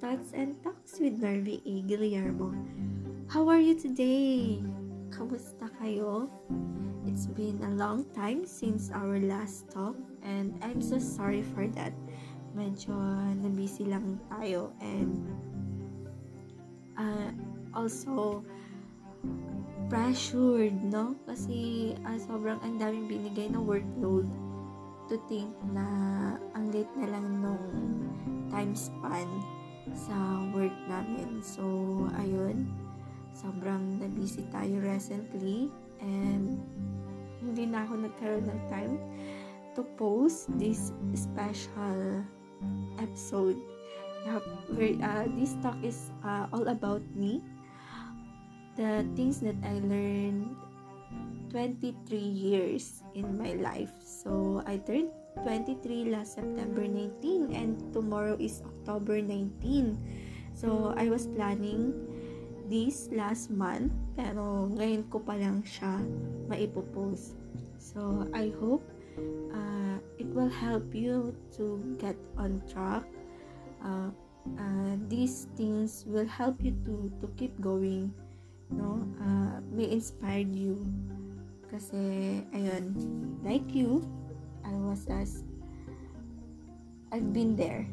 Thoughts and Talks with Narvi A. Guillermo. How are you today? Kamusta kayo? It's been a long time since our last talk and I'm so sorry for that. Medyo nabisi lang tayo and uh, also pressured, no? Kasi uh, sobrang ang daming binigay na workload to think na ang late na lang nung time span sa work namin. So, ayun, sobrang na-busy tayo recently and hindi na ako nagkaroon ng time to post this special episode. Yeah, where, uh, this talk is uh, all about me, the things that I learned 23 years in my life. So, I turned 23 last September 19 and tomorrow is October 19. So, I was planning this last month pero ngayon ko pa lang siya maipopost. So, I hope uh, it will help you to get on track. Uh, uh, these things will help you to to keep going no uh, may inspire you kasi, ayun, like you, I was as, I've been there.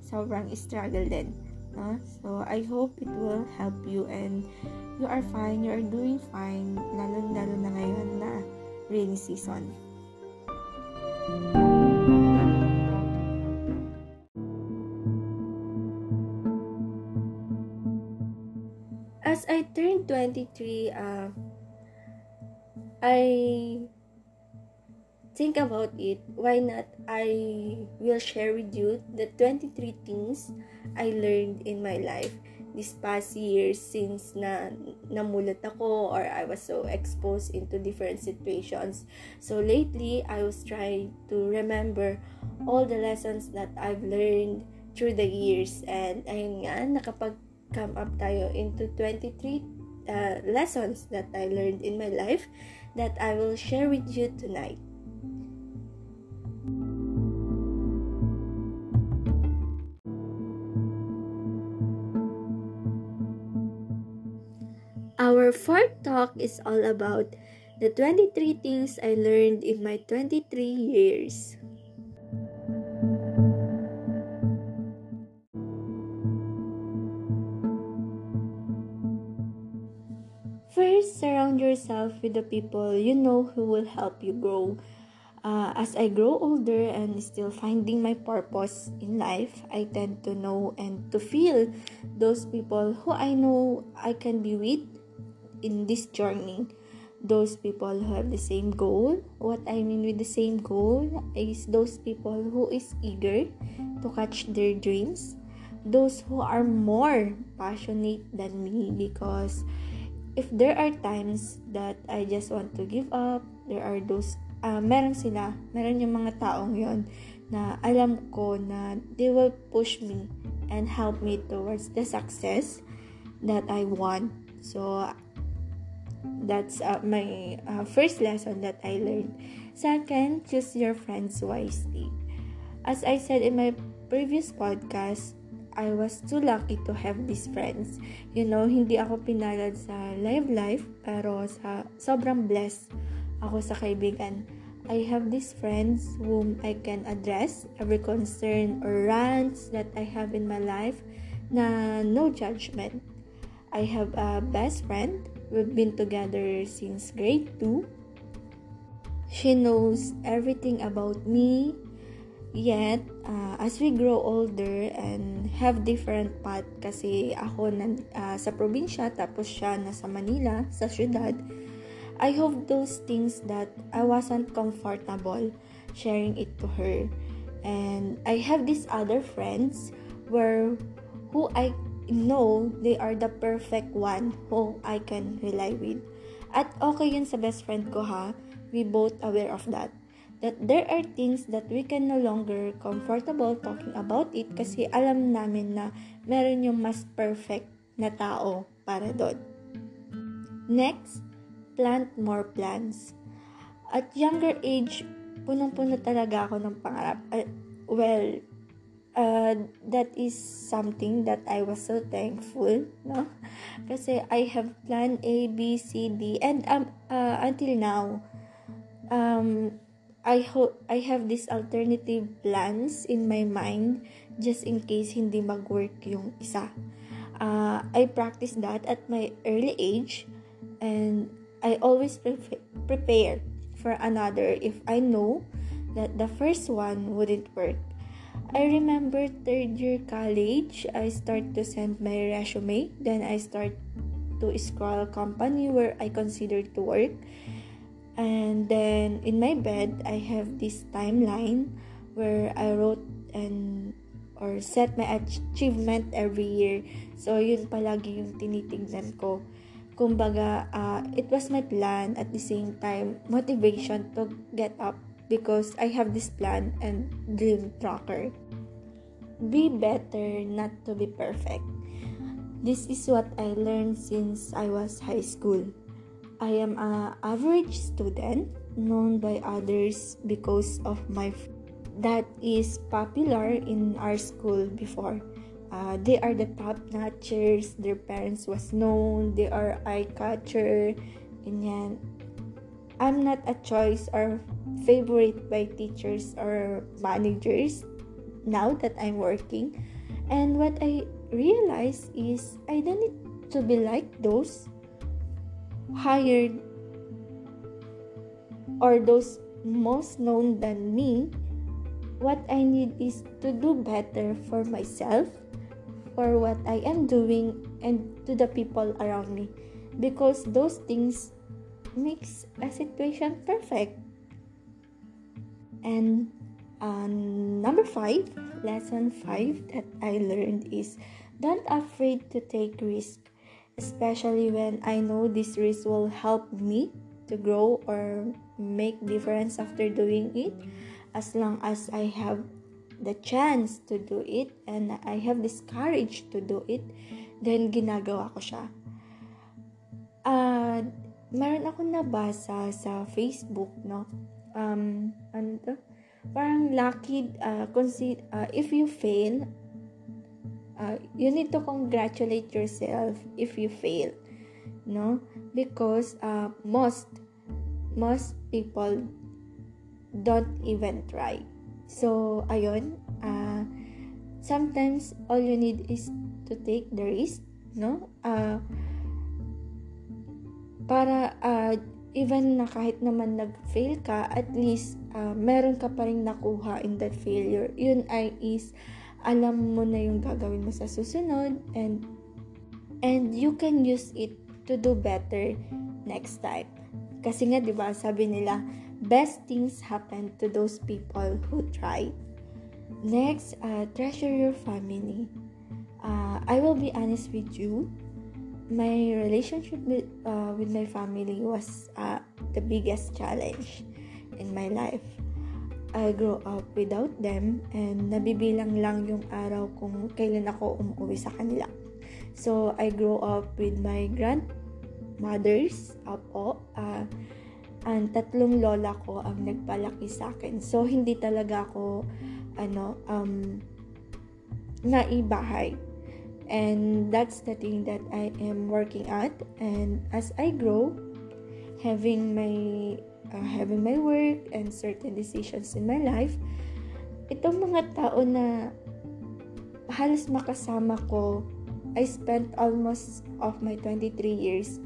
Sobrang struggle din. No? So, I hope it will help you and you are fine, you are doing fine, lalo-lalo na ngayon na rainy season. As I turned 23, uh, I think about it, why not I will share with you the 23 things I learned in my life this past years since na namulat ako or I was so exposed into different situations. So lately, I was trying to remember all the lessons that I've learned through the years and ayun nga, nakapag-come up tayo into 23 uh, lessons that I learned in my life that I will share with you tonight. Our fourth talk is all about the 23 things I learned in my 23 years. First, surround yourself with the people you know who will help you grow. Uh, as I grow older and still finding my purpose in life, I tend to know and to feel those people who I know I can be with in this journey. Those people who have the same goal. What I mean with the same goal is those people who is eager to catch their dreams. Those who are more passionate than me because if there are times that I just want to give up, there are those, uh, meron sila, meron yung mga taong yon na alam ko na they will push me and help me towards the success that I want. So, that's uh, my uh, first lesson that I learned. Second, choose your friends wisely. As I said in my previous podcast, I was too lucky to have these friends. You know, hindi ako pinalad sa live life, pero sa sobrang blessed ako sa kaibigan. I have these friends whom I can address every concern or rants that I have in my life na no judgment. I have a best friend. We've been together since grade 2. She knows everything about me, Yet, uh, as we grow older and have different path, kasi ako na, uh, sa probinsya, tapos siya nasa Manila, sa syudad, I hope those things that I wasn't comfortable sharing it to her. And I have these other friends where who I know they are the perfect one who I can rely with. At okay yun sa best friend ko ha. We both aware of that that there are things that we can no longer comfortable talking about it kasi alam namin na meron yung mas perfect na tao para doon. Next, plant more plants. At younger age, punong-puno talaga ako ng pangarap. Uh, well, uh, that is something that I was so thankful, no? Kasi I have plan A, B, C, D, and um, uh, until now, um, I hope I have these alternative plans in my mind just in case hindi mag-work yung isa. Uh, I practice that at my early age and I always pre- prepare for another if I know that the first one wouldn't work. I remember third year college, I start to send my resume. Then I start to scroll company where I consider to work. And then in my bed, I have this timeline where I wrote and or set my achievement every year. So yun palagi yung tinitignan ko. Kumbaga, uh, it was my plan at the same time motivation to get up because I have this plan and dream tracker. Be better not to be perfect. This is what I learned since I was high school. I am a average student known by others because of my that is popular in our school before. Uh, they are the top notchers, their parents was known, they are eye catcher, ganyan. I'm not a choice or favorite by teachers or managers now that I'm working. And what I realize is I don't need to be like those hired or those most known than me. What I need is to do better for myself, for what I am doing, and to the people around me. Because those things makes a situation perfect. And uh, number five, lesson five that I learned is don't afraid to take risk, especially when I know this risk will help me to grow or make difference after doing it. As long as I have the chance to do it and I have this courage to do it, then ginagawa ko siya. Uh, meron akong nabasa sa Facebook, no? Um, ano to? Parang lucky, uh, consider, uh, if you fail, uh, you need to congratulate yourself if you fail, no? Because uh, most, most people don't even try. So, ayun, uh, sometimes all you need is to take the risk, no? Uh, para uh, even na kahit naman nag-fail ka, at least uh, meron ka pa rin nakuha in that failure. Yun ay is alam mo na yung gagawin mo sa susunod and and you can use it to do better next time. Kasi nga 'di ba, sabi nila, best things happen to those people who try. Next, uh, treasure your family. Uh, I will be honest with you my relationship with, uh, with my family was uh, the biggest challenge in my life. I grew up without them and nabibilang lang yung araw kung kailan ako umuwi sa kanila. So, I grew up with my grandmothers, apo, uh, and tatlong lola ko ang nagpalaki sa akin. So, hindi talaga ako, ano, um, naibahay and that's the thing that I am working at. And as I grow having my uh, having my work and certain decisions in my life itong mga tao na halos makasama ko I spent almost of my 23 years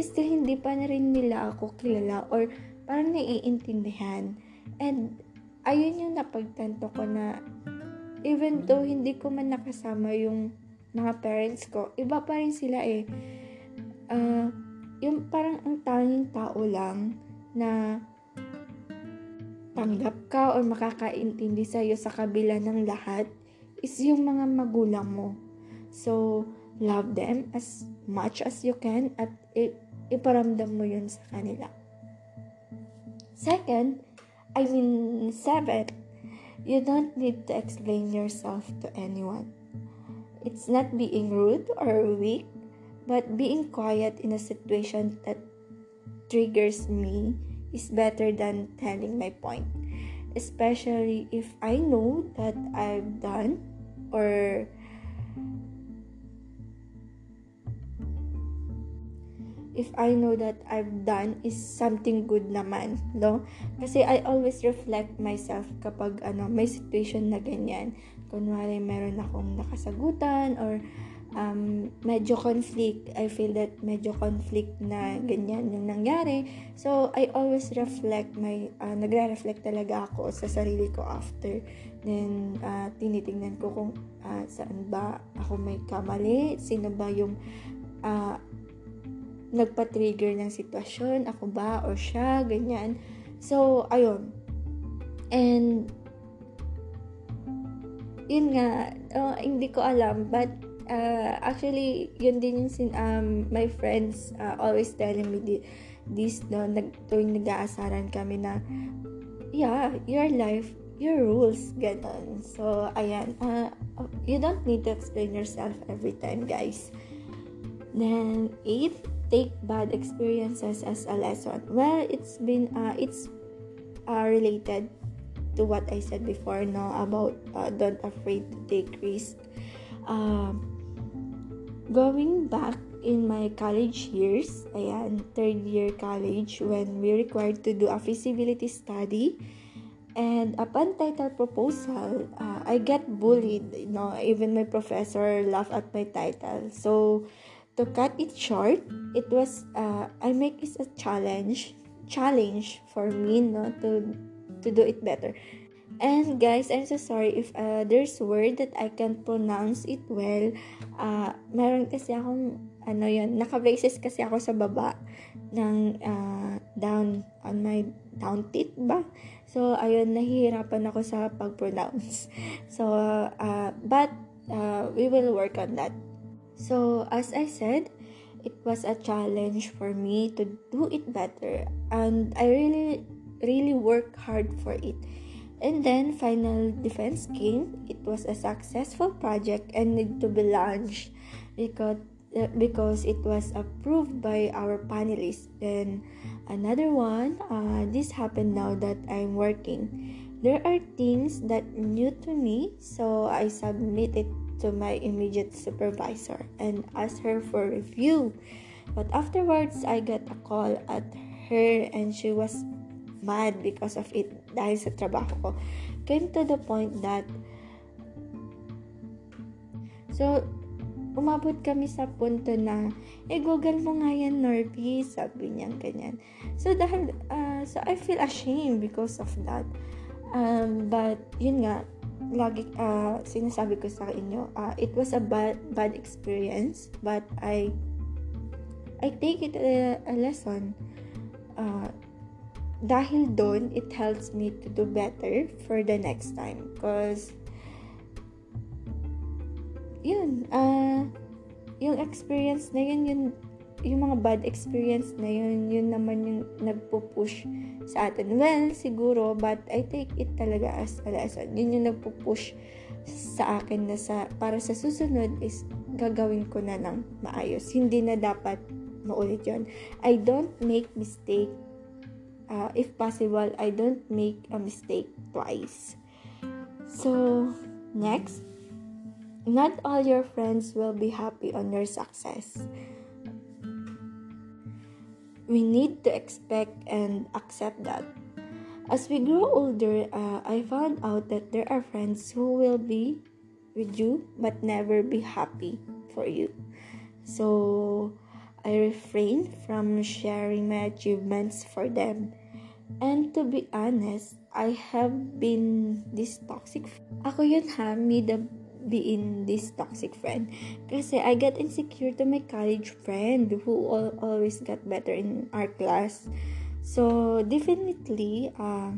still hindi pa na rin nila ako kilala or parang naiintindihan. And ayun yung napagtanto ko na even though hindi ko man nakasama yung mga parents ko, iba pa rin sila eh. Uh, yung parang ang tanging tao lang na tanggap ka or makakaintindi sa'yo sa kabila ng lahat is yung mga magulang mo. So, love them as much as you can at iparamdam mo yun sa kanila. Second, I mean, seven, you don't need to explain yourself to anyone. It's not being rude or weak, but being quiet in a situation that triggers me is better than telling my point. Especially if I know that I've done or if I know that I've done is something good naman, no? Kasi I always reflect myself kapag ano, may situation na ganyan. Kunwari meron akong nakasagutan or um, medyo conflict. I feel that medyo conflict na ganyan yung nangyari. So, I always reflect my, uh, nagre-reflect talaga ako sa sarili ko after. Then, uh, tinitingnan ko kung uh, saan ba ako may kamali, sino ba yung uh, nagpa-trigger ng sitwasyon, ako ba or siya, ganyan. So, ayun. And, yun nga, uh, hindi ko alam, but uh, actually, yun din yung sin, um, my friends uh, always telling me di, this, no, nag, tuwing nag-aasaran kami na, yeah, your life, your rules, ganon. So, ayan, uh, you don't need to explain yourself every time, guys. Then, eight, take bad experiences as a lesson. Well, it's been uh, it's uh, related to what I said before, no, about uh, don't afraid to take risk. Um, going back in my college years, ayan, third year college, when we required to do a feasibility study, and upon title proposal, uh, I get bullied. You know, even my professor laughed at my title. So, to cut it short, it was uh, I make it a challenge challenge for me no to to do it better. And guys, I'm so sorry if uh, there's word that I can pronounce it well. Uh, meron kasi akong ano yun, naka-braces kasi ako sa baba ng uh, down on my down teeth ba? So, ayun, nahihirapan ako sa pag-pronounce. So, uh, but uh, we will work on that. So, as I said, it was a challenge for me to do it better and I really really worked hard for it. And then final defense came. It was a successful project and need to be launched because uh, because it was approved by our panelists. Then another one, uh, this happened now that I'm working. There are things that new to me, so I submitted to my immediate supervisor and asked her for review. But afterwards, I got a call at her and she was mad because of it dahil sa trabaho ko. Came to the point that So, umabot kami sa punto na, eh, Google mo nga yan, Norby, sabi niya, ganyan. So, dahil, uh, so I feel ashamed because of that. Um, but, yun nga, lagi uh, sinasabi ko sa inyo, uh, it was a bad bad experience, but I I take it a, a lesson. Uh, dahil doon, it helps me to do better for the next time. Because, yun, uh, yung experience na yun, yun, yung mga bad experience na yun, yun naman yung nagpo-push sa atin. Well, siguro, but I take it talaga as a lesson. Yun yung nagpo-push sa akin na sa, para sa susunod is gagawin ko na ng maayos. Hindi na dapat maulit yun. I don't make mistake. Uh, if possible, I don't make a mistake twice. So, next, not all your friends will be happy on your success we need to expect and accept that. As we grow older, uh, I found out that there are friends who will be with you but never be happy for you. So I refrain from sharing my achievements for them. And to be honest, I have been this toxic. Ako yun ha, me the being this toxic friend. Kasi I got insecure to my college friend who all, always got better in our class. So, definitely, uh,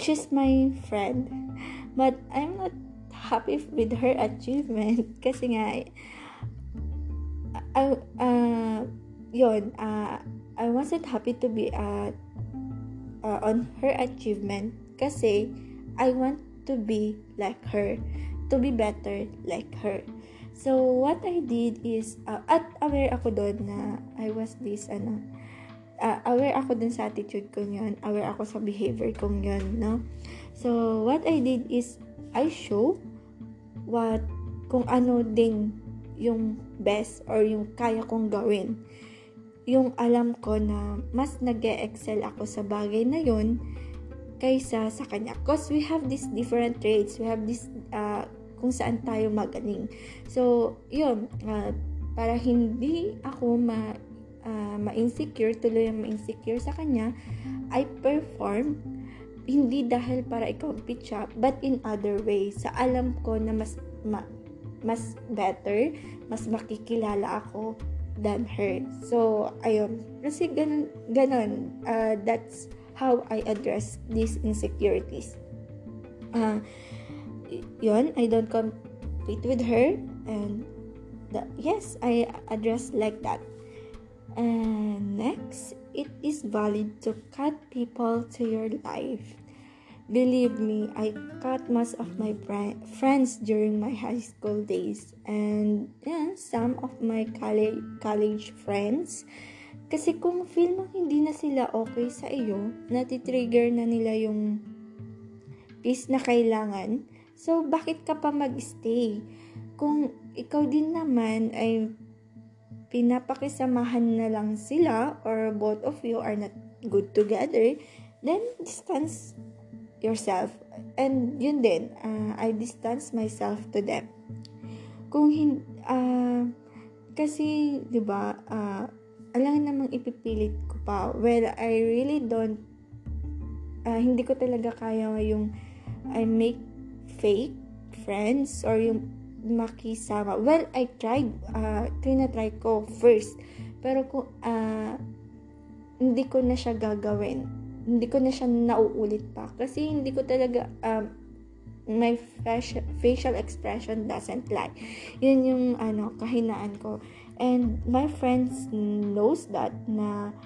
she's my friend. But I'm not happy with her achievement. Kasi nga, I, uh, yun, uh, I wasn't happy to be uh, uh, on her achievement kasi I want to be like her, to be better like her. So, what I did is, uh, at aware ako doon na I was this, ano, uh, aware ako dun sa attitude ko yun, aware ako sa behavior ko yun, no? So, what I did is, I show what kung ano din yung best or yung kaya kong gawin. Yung alam ko na mas nag excel ako sa bagay na yun kaysa sa kanya. Because we have these different traits. We have this uh, kung saan tayo magaling. So, yun. Uh, para hindi ako ma uh, ma-insecure, tuloy ang ma-insecure sa kanya, I perform hindi dahil para i-compete siya, but in other ways. Sa alam ko na mas ma, mas better, mas makikilala ako than her. So, ayun. Kasi ganun, ganun. Uh, that's how I address these insecurities. Uh, yun, I don't compete with her. And the, yes, I address like that. And next, it is valid to cut people to your life. Believe me, I cut most of my friends during my high school days and yeah, some of my college, friends. Kasi kung feel mo hindi na sila okay sa iyo, natitrigger na nila yung peace na kailangan, so bakit ka pa mag-stay? Kung ikaw din naman ay pinapakisamahan na lang sila or both of you are not good together, then distance yourself. And yun din, uh, I distance myself to them. Kung hindi, uh, kasi, di ba, uh, alam namang ipipilit ko pa. Well, I really don't, uh, hindi ko talaga kaya yung I make fake friends or yung makisama. Well, I tried, uh, try ko first. Pero kung, uh, hindi ko na siya gagawin hindi ko na siya nauulit pa. Kasi hindi ko talaga, um, my facial, expression doesn't lie. Yun yung, ano, kahinaan ko. And my friends knows that na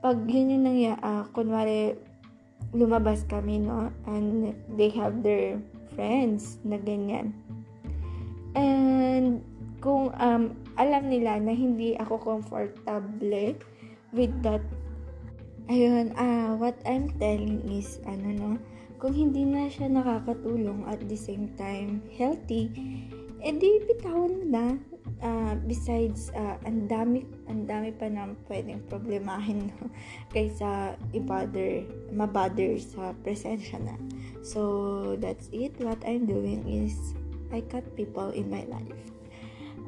pag yun yung nangya, uh, kunwari, lumabas kami, no? And they have their friends na ganyan. And kung um, alam nila na hindi ako comfortable with that Ayun, ah, what I'm telling is, ano no, kung hindi na siya nakakatulong at the same time healthy, edi bitawan na. Uh, besides, uh, ang dami, ang dami pa na pwedeng problemahin no? kaysa i-bother, mabother sa presensya na. So, that's it. What I'm doing is, I cut people in my life.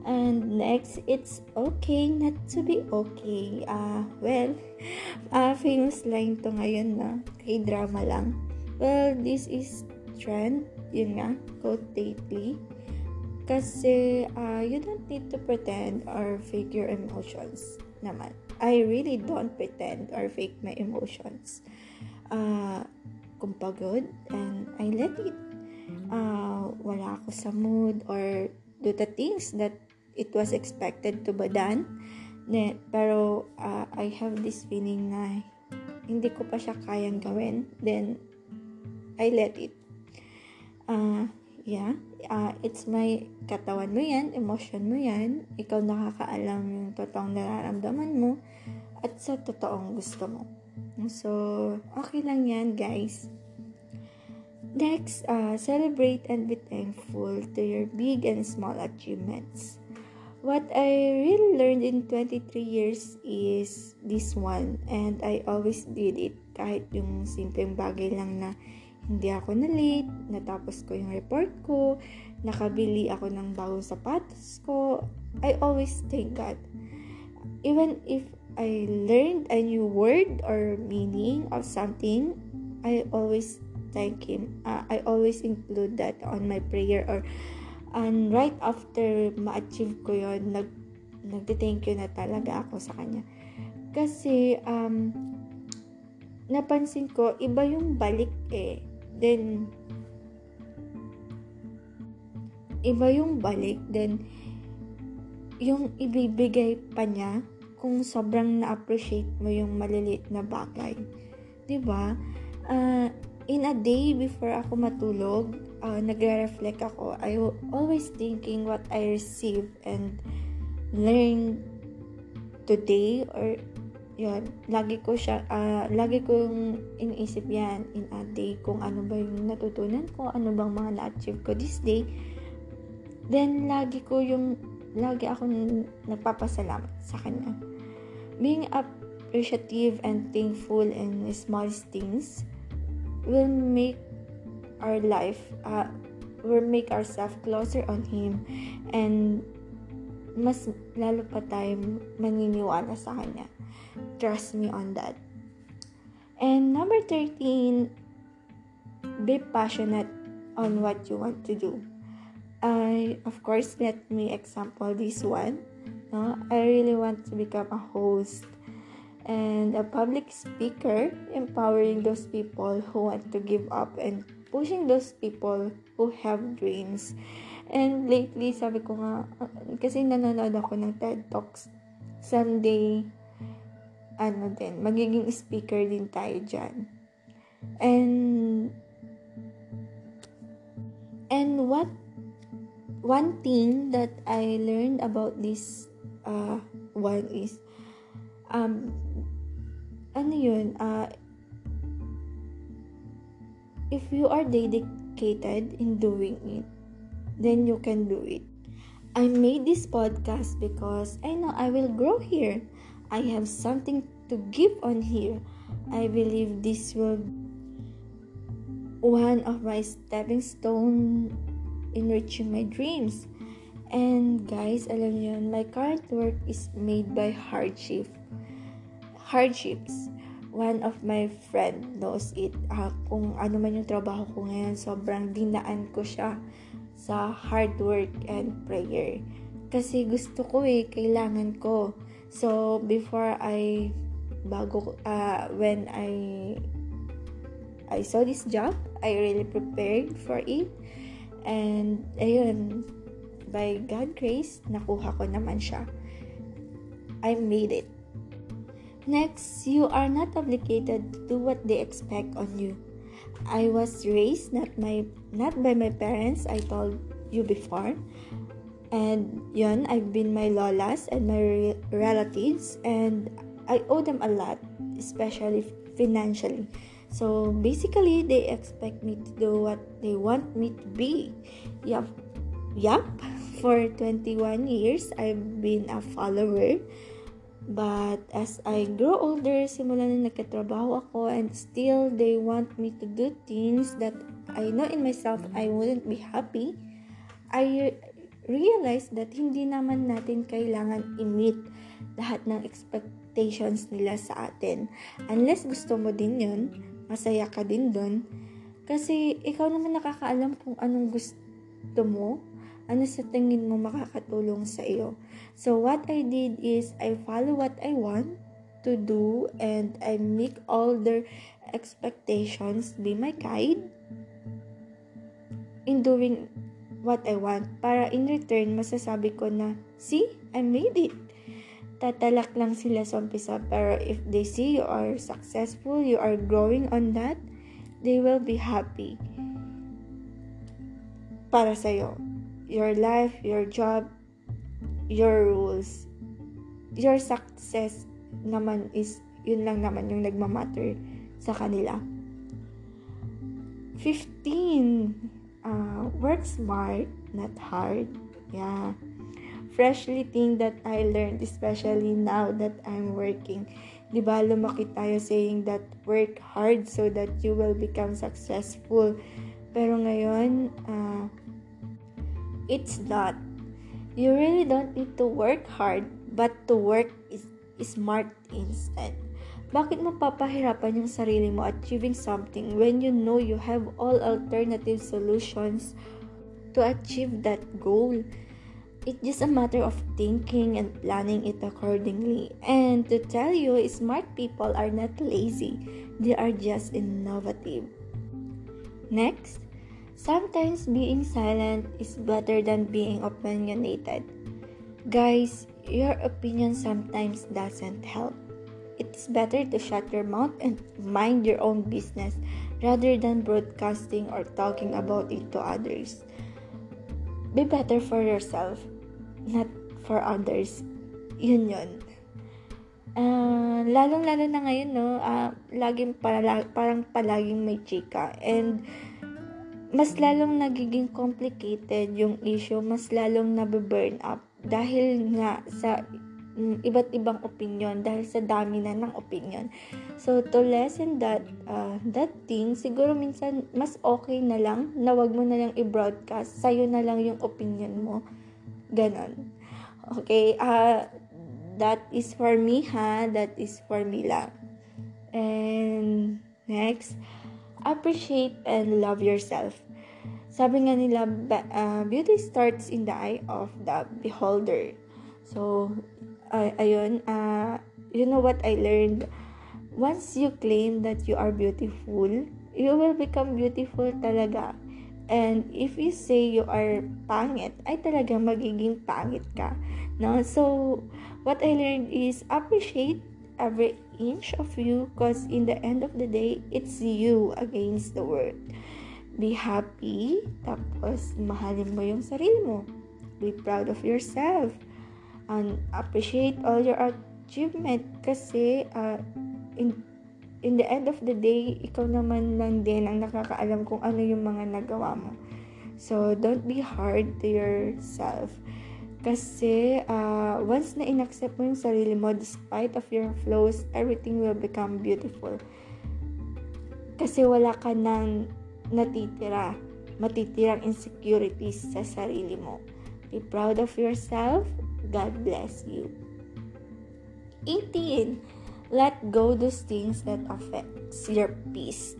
And next, it's okay not to be okay. Ah, uh, well, uh, famous line to ngayon na kay drama lang. Well, this is trend, yun nga, quote lately. Kasi, uh, you don't need to pretend or fake your emotions naman. I really don't pretend or fake my emotions. Uh, kung pagod, and I let it. Uh, wala ako sa mood or do the things that it was expected to be done. Ne, pero uh, I have this feeling na hindi ko pa siya kayang gawin. Then, I let it. Uh, yeah, uh, it's my katawan mo yan, emotion mo yan. Ikaw nakakaalam yung totoong nararamdaman mo at sa totoong gusto mo. So, okay lang yan, guys. Next, uh, celebrate and be thankful to your big and small achievements. What I really learned in 23 years is this one and I always did it kahit yung simpleng bagay lang na hindi ako na late, natapos ko yung report ko, nakabili ako ng bagong sapatos ko, I always thank God. Even if I learned a new word or meaning of something, I always thank Him. Uh, I always include that on my prayer or And right after ma-achieve ko yon nag, nagte-thank you na talaga ako sa kanya. Kasi, um, napansin ko, iba yung balik eh. Then, iba yung balik. Then, yung ibibigay pa niya kung sobrang na-appreciate mo yung maliliit na bagay. 'Di ba? Uh, in a day before ako matulog, uh, nagre-reflect ako, I always thinking what I receive and learn today or yun, lagi ko siya, uh, lagi kong iniisip yan in a day kung ano ba yung natutunan ko, ano bang mga na-achieve ko this day. Then, lagi ko yung, lagi ako nagpapasalamat sa kanya. Being appreciative and thankful in small things will make our life, uh, will make ourselves closer on Him and mas lalo pa tayo maniniwala sa Kanya. Trust me on that. And number 13, be passionate on what you want to do. I, of course, let me example this one. No? I really want to become a host and a public speaker, empowering those people who want to give up and pushing those people who have dreams. And lately, sabi ko nga, kasi nanonood ako ng TED Talks. Someday, ano din, magiging speaker din tayo dyan. And, and what, one thing that I learned about this uh, one is, um, ano yun, uh, if you are dedicated in doing it, then you can do it. I made this podcast because I know I will grow here. I have something to give on here. I believe this will one of my stepping stone in reaching my dreams. And guys, alam niyo, my current work is made by hardship. Hardships. One of my friend knows it. Uh, kung ano man yung trabaho ko ngayon, sobrang dinaan ko siya sa hard work and prayer. Kasi gusto ko eh, kailangan ko. So, before I, bago, uh, when I, I saw this job, I really prepared for it. And, ayun, by God grace, nakuha ko naman siya. I made it. Next, you are not obligated to do what they expect on you. I was raised not my not by my parents, I told you before. And yun, I've been my lolas and my re- relatives and I owe them a lot, especially financially. So basically, they expect me to do what they want me to be. Yup. Yup. For 21 years, I've been a follower. But as I grow older, simula na nagkatrabaho ako and still they want me to do things that I know in myself I wouldn't be happy. I realized that hindi naman natin kailangan i-meet lahat ng expectations nila sa atin. Unless gusto mo din yun, masaya ka din dun. Kasi ikaw naman nakakaalam kung anong gusto mo, ano sa tingin mo makakatulong sa iyo. So what I did is I follow what I want to do and I make all their expectations be my guide in doing what I want. Para in return masasabi ko na see I made it. Tatalak lang sila sa umpisa pero if they see you are successful you are growing on that they will be happy para sa'yo your life, your job, your rules, your success naman is yun lang naman yung nagmamatter sa kanila. 15. Uh, work smart, not hard. Yeah. Freshly thing that I learned, especially now that I'm working. Di ba, lumaki tayo saying that work hard so that you will become successful. Pero ngayon, uh, It's not. You really don't need to work hard, but to work is, smart instead. Bakit mo papahirapan yung sarili mo achieving something when you know you have all alternative solutions to achieve that goal? It's just a matter of thinking and planning it accordingly. And to tell you, smart people are not lazy, they are just innovative. Next, Sometimes being silent is better than being opinionated. Guys, your opinion sometimes doesn't help. It's better to shut your mouth and mind your own business rather than broadcasting or talking about it to others. Be better for yourself, not for others. Yun yun. Uh, lalong-lalo na ngayon, no, uh, laging para, parang palaging may chika. And mas lalong nagiging complicated yung issue, mas lalong nabe-burn up dahil nga sa mm, iba't ibang opinion dahil sa dami na ng opinion. So to lessen that uh, that thing, siguro minsan mas okay na lang na wag mo na lang i-broadcast, sa'yo na lang yung opinion mo. Ganon. Okay, uh, that is for me ha, that is for me lang. And next, appreciate and love yourself. Sabi nga nila, uh, beauty starts in the eye of the beholder. So, uh, ayun, uh, you know what I learned? Once you claim that you are beautiful, you will become beautiful talaga. And if you say you are pangit, ay talaga magiging pangit ka. No? So, what I learned is appreciate every inch of you because in the end of the day, it's you against the world. Be happy, tapos mahalin mo yung sarili mo. Be proud of yourself. And appreciate all your achievement kasi uh, in, in the end of the day, ikaw naman lang din ang nakakaalam kung ano yung mga nagawa mo. So, don't be hard to yourself kasi uh, once na inaccept mo yung sarili mo, despite of your flaws, everything will become beautiful. Kasi wala ka nang natitira, matitirang insecurities sa sarili mo. Be proud of yourself. God bless you. 18. Let go those things that affects your peace.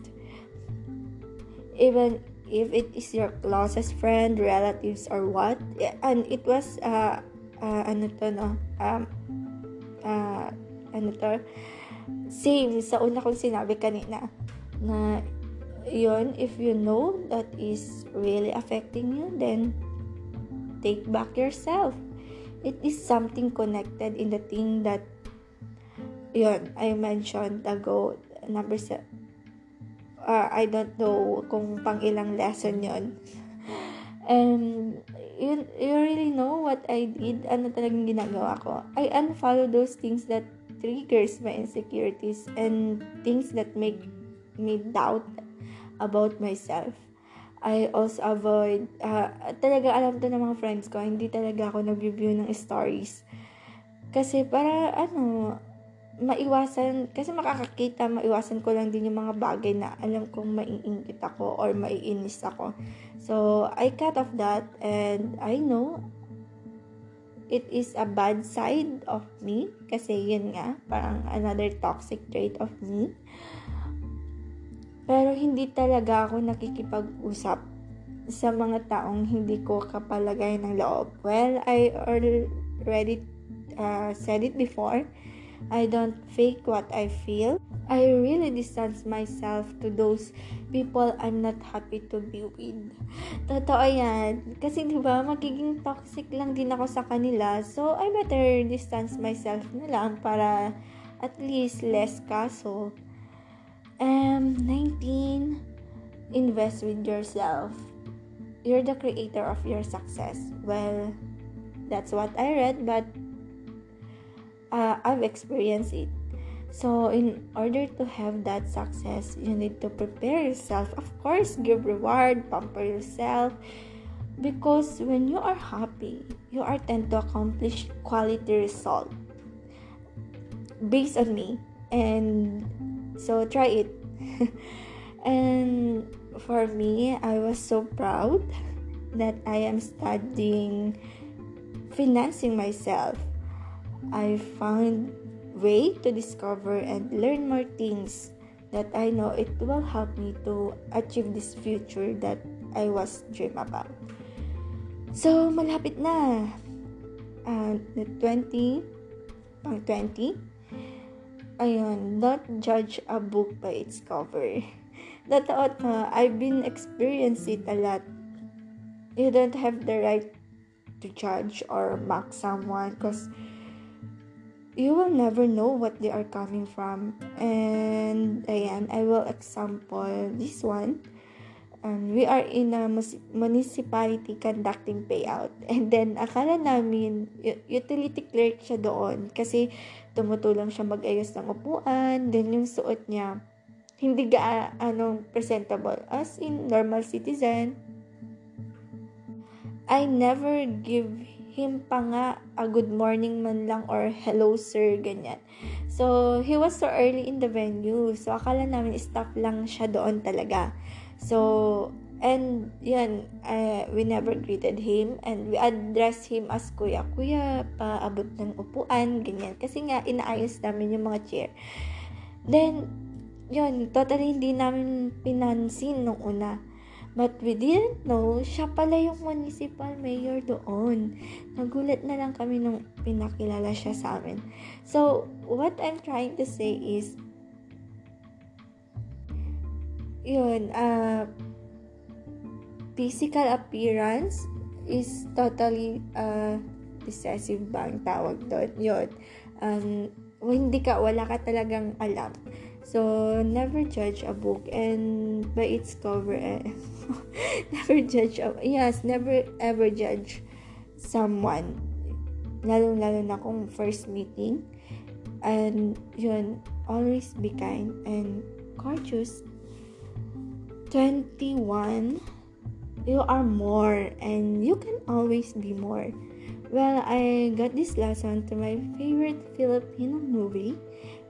Even if it is your closest friend, relatives, or what. And it was, uh, uh, ano to, no? Um, uh, ano to? Same sa una kong sinabi kanina. Na, yun, if you know that is really affecting you, then take back yourself. It is something connected in the thing that, yun, I mentioned ago, number seven uh, I don't know kung pang ilang lesson yon And you, you really know what I did, ano talagang ginagawa ko. I unfollow those things that triggers my insecurities and things that make me doubt about myself. I also avoid, uh, talaga alam to ng mga friends ko, hindi talaga ako nag-review ng stories. Kasi para, ano, maiwasan, kasi makakakita, maiwasan ko lang din yung mga bagay na alam kong maiingit ako or maiinis ako. So, I cut off that and I know it is a bad side of me kasi yun nga, parang another toxic trait of me. Pero hindi talaga ako nakikipag-usap sa mga taong hindi ko kapalagay ng loob. Well, I already uh, said it before I don't fake what I feel. I really distance myself to those people I'm not happy to be with. Totoo yan. Kasi di ba magiging toxic lang din ako sa kanila. So, I better distance myself na lang para at least less kaso. Um, 19. Invest with yourself. You're the creator of your success. Well, that's what I read, but uh, I've experienced it. So, in order to have that success, you need to prepare yourself. Of course, give reward, pamper yourself. Because when you are happy, you are tend to accomplish quality result based on me. And so try it. and for me, I was so proud that I am studying financing myself I found way to discover and learn more things that I know it will help me to achieve this future that I was dream about. So, malapit na. Uh, the 20, pang 20. Ayun, not judge a book by its cover. Totoo na, I've been experienced it a lot. You don't have the right to judge or mock someone because you will never know what they are coming from. And ayan, I will example this one. And we are in a municipality conducting payout. And then, akala namin, utility clerk siya doon. Kasi, tumutulong siya mag-ayos ng upuan. Then, yung suot niya, hindi ga anong presentable as in normal citizen. I never give him pa nga a good morning man lang or hello sir, ganyan. So, he was so early in the venue. So, akala namin staff lang siya doon talaga. So, and yun, uh, we never greeted him and we addressed him as kuya. Kuya, paabot ng upuan, ganyan. Kasi nga, inaayos namin yung mga chair. Then, yun, totally hindi namin pinansin nung una. But we didn't know, siya pala yung municipal mayor doon. Nagulat na lang kami nung pinakilala siya sa amin. So, what I'm trying to say is, yun, uh, physical appearance is totally uh, decisive ba ang tawag doon? Yun. Um, hindi ka, wala ka talagang alam. So, never judge a book and by its cover. Eh. never judge, yes, never ever judge someone. Lalo-lalo na kung first meeting. And, yun, always be kind and courteous. 21, you are more and you can always be more. Well, I got this lesson to my favorite Filipino movie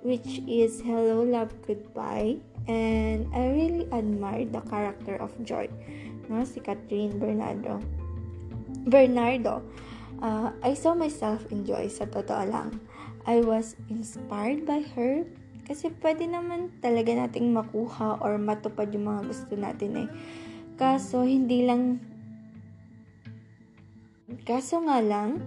which is Hello Love Goodbye and I really admire the character of Joy no? Si Catherine Bernardo. Bernardo. Uh, I saw myself in Joy sa totoo lang. I was inspired by her kasi pwede naman talaga nating makuha or matupad yung mga gusto natin eh. Kaso hindi lang kaso nga lang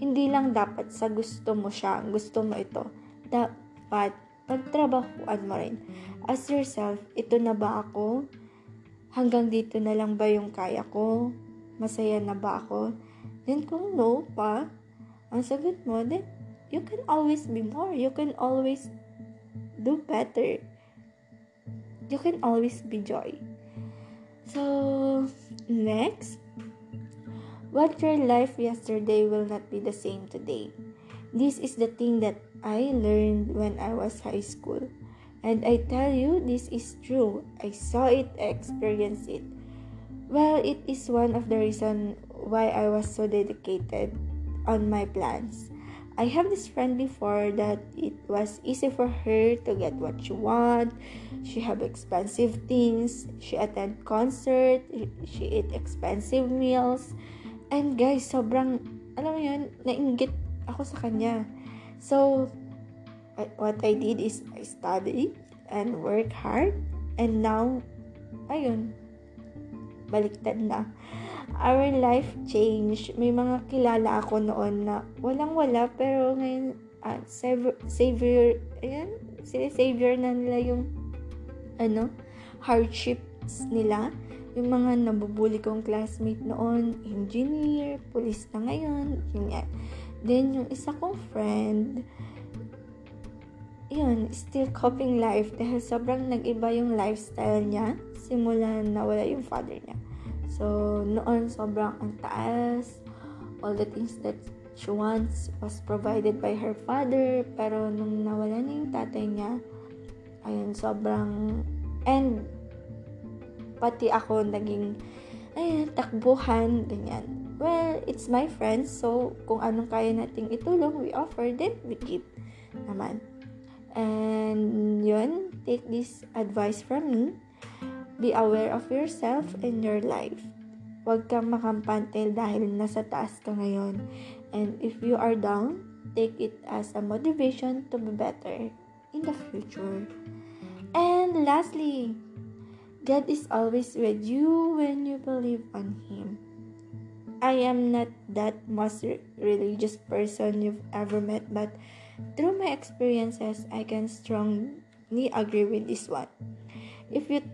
hindi lang dapat sa gusto mo siya gusto mo ito. Da- dapat pagtrabahuan mo rin. Ask yourself, ito na ba ako? Hanggang dito na lang ba yung kaya ko? Masaya na ba ako? Then kung no pa, ang sagot mo, then you can always be more. You can always do better. You can always be joy. So, next, what your life yesterday will not be the same today. This is the thing that I learned when I was high school. And I tell you, this is true. I saw it, I experienced it. Well, it is one of the reasons why I was so dedicated on my plans. I have this friend before that it was easy for her to get what she want. She have expensive things. She attend concert. She eat expensive meals. And guys, sobrang, alam mo yun, nainggit ako sa kanya. So, I, what I did is I studied and work hard and now, ayun, baliktad na. Our life changed. May mga kilala ako noon na walang-wala pero ngayon uh, savior, savior ayan, savior na nila yung ano, hardships nila. Yung mga nabubuli kong classmate noon, engineer, police na ngayon, yun yan. Then, yung isa kong friend, yun, still coping life dahil sobrang nag-iba yung lifestyle niya simula na wala yung father niya. So, noon sobrang ang taas, all the things that she wants was provided by her father, pero nung nawala na yung tatay niya, ayun, sobrang, and pati ako naging, ayun, takbuhan, ganyan well, it's my friends, so kung anong kaya nating itulong, we offer, then we give naman. And yun, take this advice from me. Be aware of yourself and your life. Huwag kang makampante dahil nasa taas ka ngayon. And if you are down, take it as a motivation to be better in the future. And lastly, God is always with you when you believe on Him. I am not that most religious person you've ever met, but through my experiences, I can strongly agree with this one. If you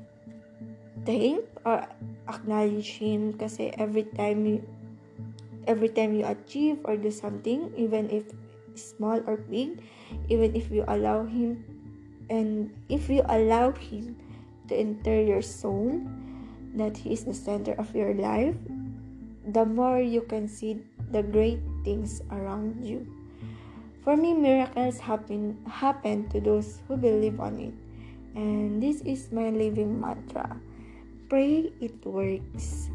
thank or acknowledge Him, kasi every time you every time you achieve or do something, even if small or big, even if you allow Him and if you allow Him to enter your soul, that He is the center of your life, the more you can see the great things around you. For me, miracles happen happen to those who believe on it. And this is my living mantra pray, it works.